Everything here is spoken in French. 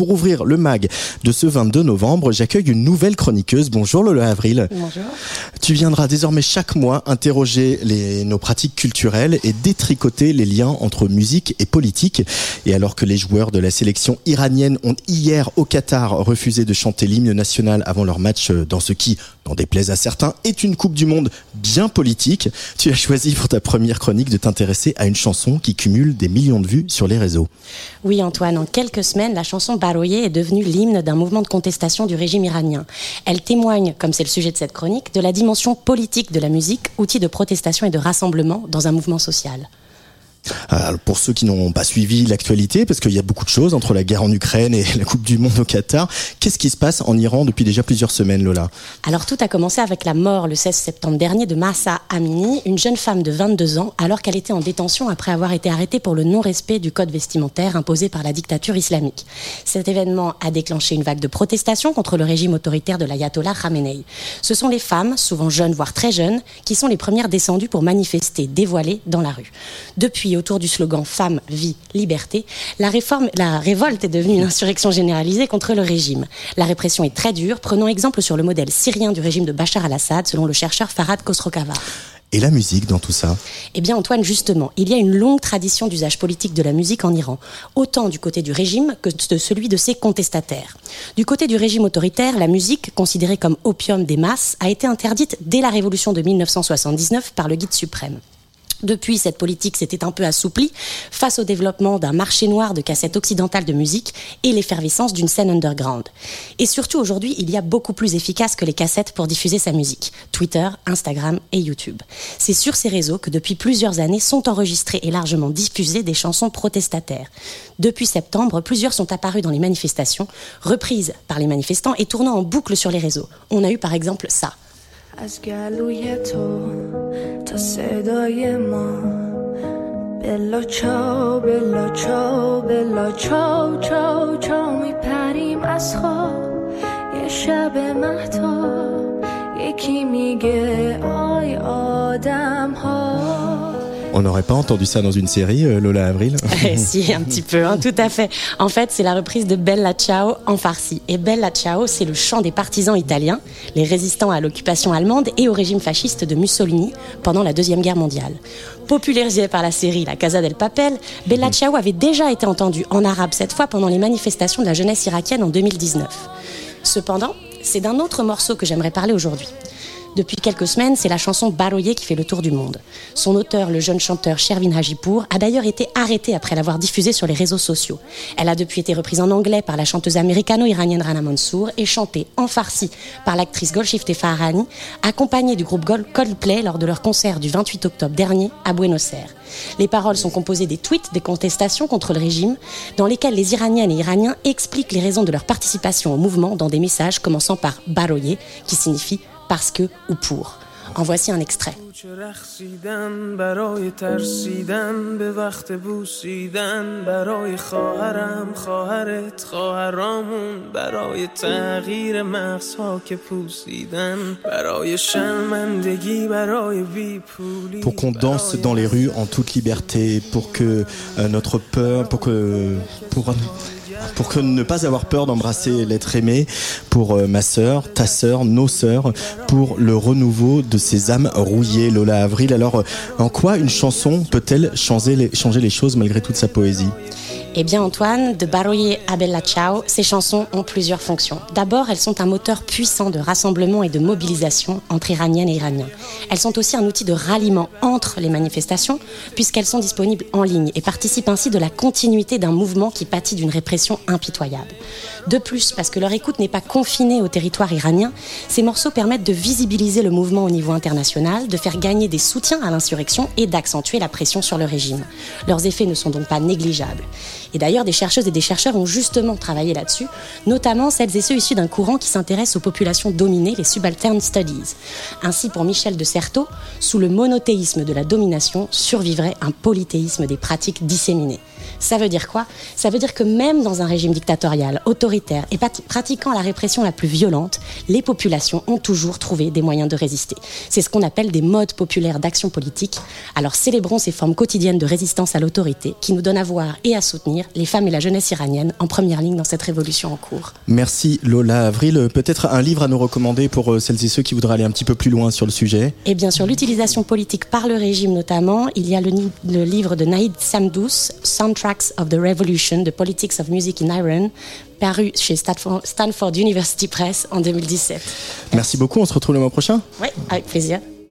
pour ouvrir le mag de ce 22 novembre, j'accueille une nouvelle chroniqueuse. Bonjour Lola Avril. Bonjour. Tu viendras désormais chaque mois interroger les, nos pratiques culturelles et détricoter les liens entre musique et politique. Et alors que les joueurs de la sélection iranienne ont hier au Qatar refusé de chanter l'hymne national avant leur match dans ce qui, n'en déplaise à certains, est une Coupe du Monde bien politique, tu as choisi pour ta première chronique de t'intéresser à une chanson qui cumule des millions de vues sur les réseaux. Oui Antoine, en quelques semaines, la chanson Baroye est devenue l'hymne d'un mouvement de contestation du régime iranien. Elle témoigne, comme c'est le sujet de cette chronique, de la dimension politique de la musique, outil de protestation et de rassemblement dans un mouvement social. Alors pour ceux qui n'ont pas suivi l'actualité, parce qu'il y a beaucoup de choses entre la guerre en Ukraine et la Coupe du Monde au Qatar, qu'est-ce qui se passe en Iran depuis déjà plusieurs semaines, Lola? Alors tout a commencé avec la mort le 16 septembre dernier de Massa Amini, une jeune femme de 22 ans, alors qu'elle était en détention après avoir été arrêtée pour le non-respect du code vestimentaire imposé par la dictature islamique. Cet événement a déclenché une vague de protestation contre le régime autoritaire de l'ayatollah Khamenei. Ce sont les femmes, souvent jeunes voire très jeunes, qui sont les premières descendues pour manifester dévoilées dans la rue. Depuis autour du slogan Femme, vie, liberté, la, réforme, la révolte est devenue une insurrection généralisée contre le régime. La répression est très dure, prenons exemple sur le modèle syrien du régime de Bachar al-Assad, selon le chercheur Farad Khosrokava. Et la musique dans tout ça? Eh bien Antoine, justement, il y a une longue tradition d'usage politique de la musique en Iran, autant du côté du régime que de celui de ses contestataires. Du côté du régime autoritaire, la musique, considérée comme opium des masses, a été interdite dès la révolution de 1979 par le guide suprême. Depuis, cette politique s'était un peu assouplie face au développement d'un marché noir de cassettes occidentales de musique et l'effervescence d'une scène underground. Et surtout, aujourd'hui, il y a beaucoup plus efficace que les cassettes pour diffuser sa musique. Twitter, Instagram et YouTube. C'est sur ces réseaux que depuis plusieurs années sont enregistrées et largement diffusées des chansons protestataires. Depuis septembre, plusieurs sont apparues dans les manifestations, reprises par les manifestants et tournant en boucle sur les réseaux. On a eu par exemple ça. تا صدای ما. بلا چاو بلا چاو بلا چاو چاو چاو میپریم از خواب. یه شب مهتا یکی میگه آی آدم ها On n'aurait pas entendu ça dans une série, euh, Lola Avril Si, un petit peu, hein, tout à fait. En fait, c'est la reprise de Bella Ciao en farsi. Et Bella Ciao, c'est le chant des partisans italiens, les résistants à l'occupation allemande et au régime fasciste de Mussolini pendant la Deuxième Guerre mondiale. Popularisée par la série La Casa del Papel, Bella Ciao avait déjà été entendue en arabe cette fois pendant les manifestations de la jeunesse irakienne en 2019. Cependant, c'est d'un autre morceau que j'aimerais parler aujourd'hui. Depuis quelques semaines, c'est la chanson Baroye qui fait le tour du monde. Son auteur, le jeune chanteur Shervin Hajipour, a d'ailleurs été arrêté après l'avoir diffusée sur les réseaux sociaux. Elle a depuis été reprise en anglais par la chanteuse américano-iranienne Rana Mansour et chantée en farsi par l'actrice Golshifteh Farahani, accompagnée du groupe Coldplay lors de leur concert du 28 octobre dernier à Buenos Aires. Les paroles sont composées des tweets des contestations contre le régime, dans lesquels les Iraniennes et Iraniens expliquent les raisons de leur participation au mouvement dans des messages commençant par Baroye, qui signifie parce que ou pour. En voici un extrait. Pour qu'on danse dans les rues en toute liberté, pour que euh, notre peur, pour que pour pour que ne pas avoir peur d'embrasser l'être aimé, pour euh, ma sœur, ta sœur, nos sœurs, pour le renouveau de ces âmes rouillées, Lola Avril. Alors, euh, en quoi une chanson peut-elle changer les, changer les choses malgré toute sa poésie? Eh bien Antoine, de Baroye à Bella ces chansons ont plusieurs fonctions. D'abord, elles sont un moteur puissant de rassemblement et de mobilisation entre Iraniennes et Iraniens. Elles sont aussi un outil de ralliement entre les manifestations, puisqu'elles sont disponibles en ligne et participent ainsi de la continuité d'un mouvement qui pâtit d'une répression impitoyable. De plus, parce que leur écoute n'est pas confinée au territoire iranien, ces morceaux permettent de visibiliser le mouvement au niveau international, de faire gagner des soutiens à l'insurrection et d'accentuer la pression sur le régime. Leurs effets ne sont donc pas négligeables. Et d'ailleurs, des chercheuses et des chercheurs ont justement travaillé là-dessus, notamment celles et ceux issus d'un courant qui s'intéresse aux populations dominées, les subaltern studies. Ainsi, pour Michel de Certeau, sous le monothéisme de la domination survivrait un polythéisme des pratiques disséminées. Ça veut dire quoi? Ça veut dire que même dans un régime dictatorial, autoritaire et pratiquant la répression la plus violente, les populations ont toujours trouvé des moyens de résister. C'est ce qu'on appelle des modes populaires d'action politique. Alors célébrons ces formes quotidiennes de résistance à l'autorité qui nous donnent à voir et à soutenir les femmes et la jeunesse iranienne en première ligne dans cette révolution en cours. Merci Lola Avril. Peut-être un livre à nous recommander pour euh, celles et ceux qui voudraient aller un petit peu plus loin sur le sujet? Et bien sûr, l'utilisation politique par le régime notamment. Il y a le, le livre de Naïd Samdous, Soundtracks of the Revolution, The Politics of Music in Iran, paru chez Stanford, Stanford University Press en 2017. Merci beaucoup, on se retrouve le mois prochain Oui, avec plaisir.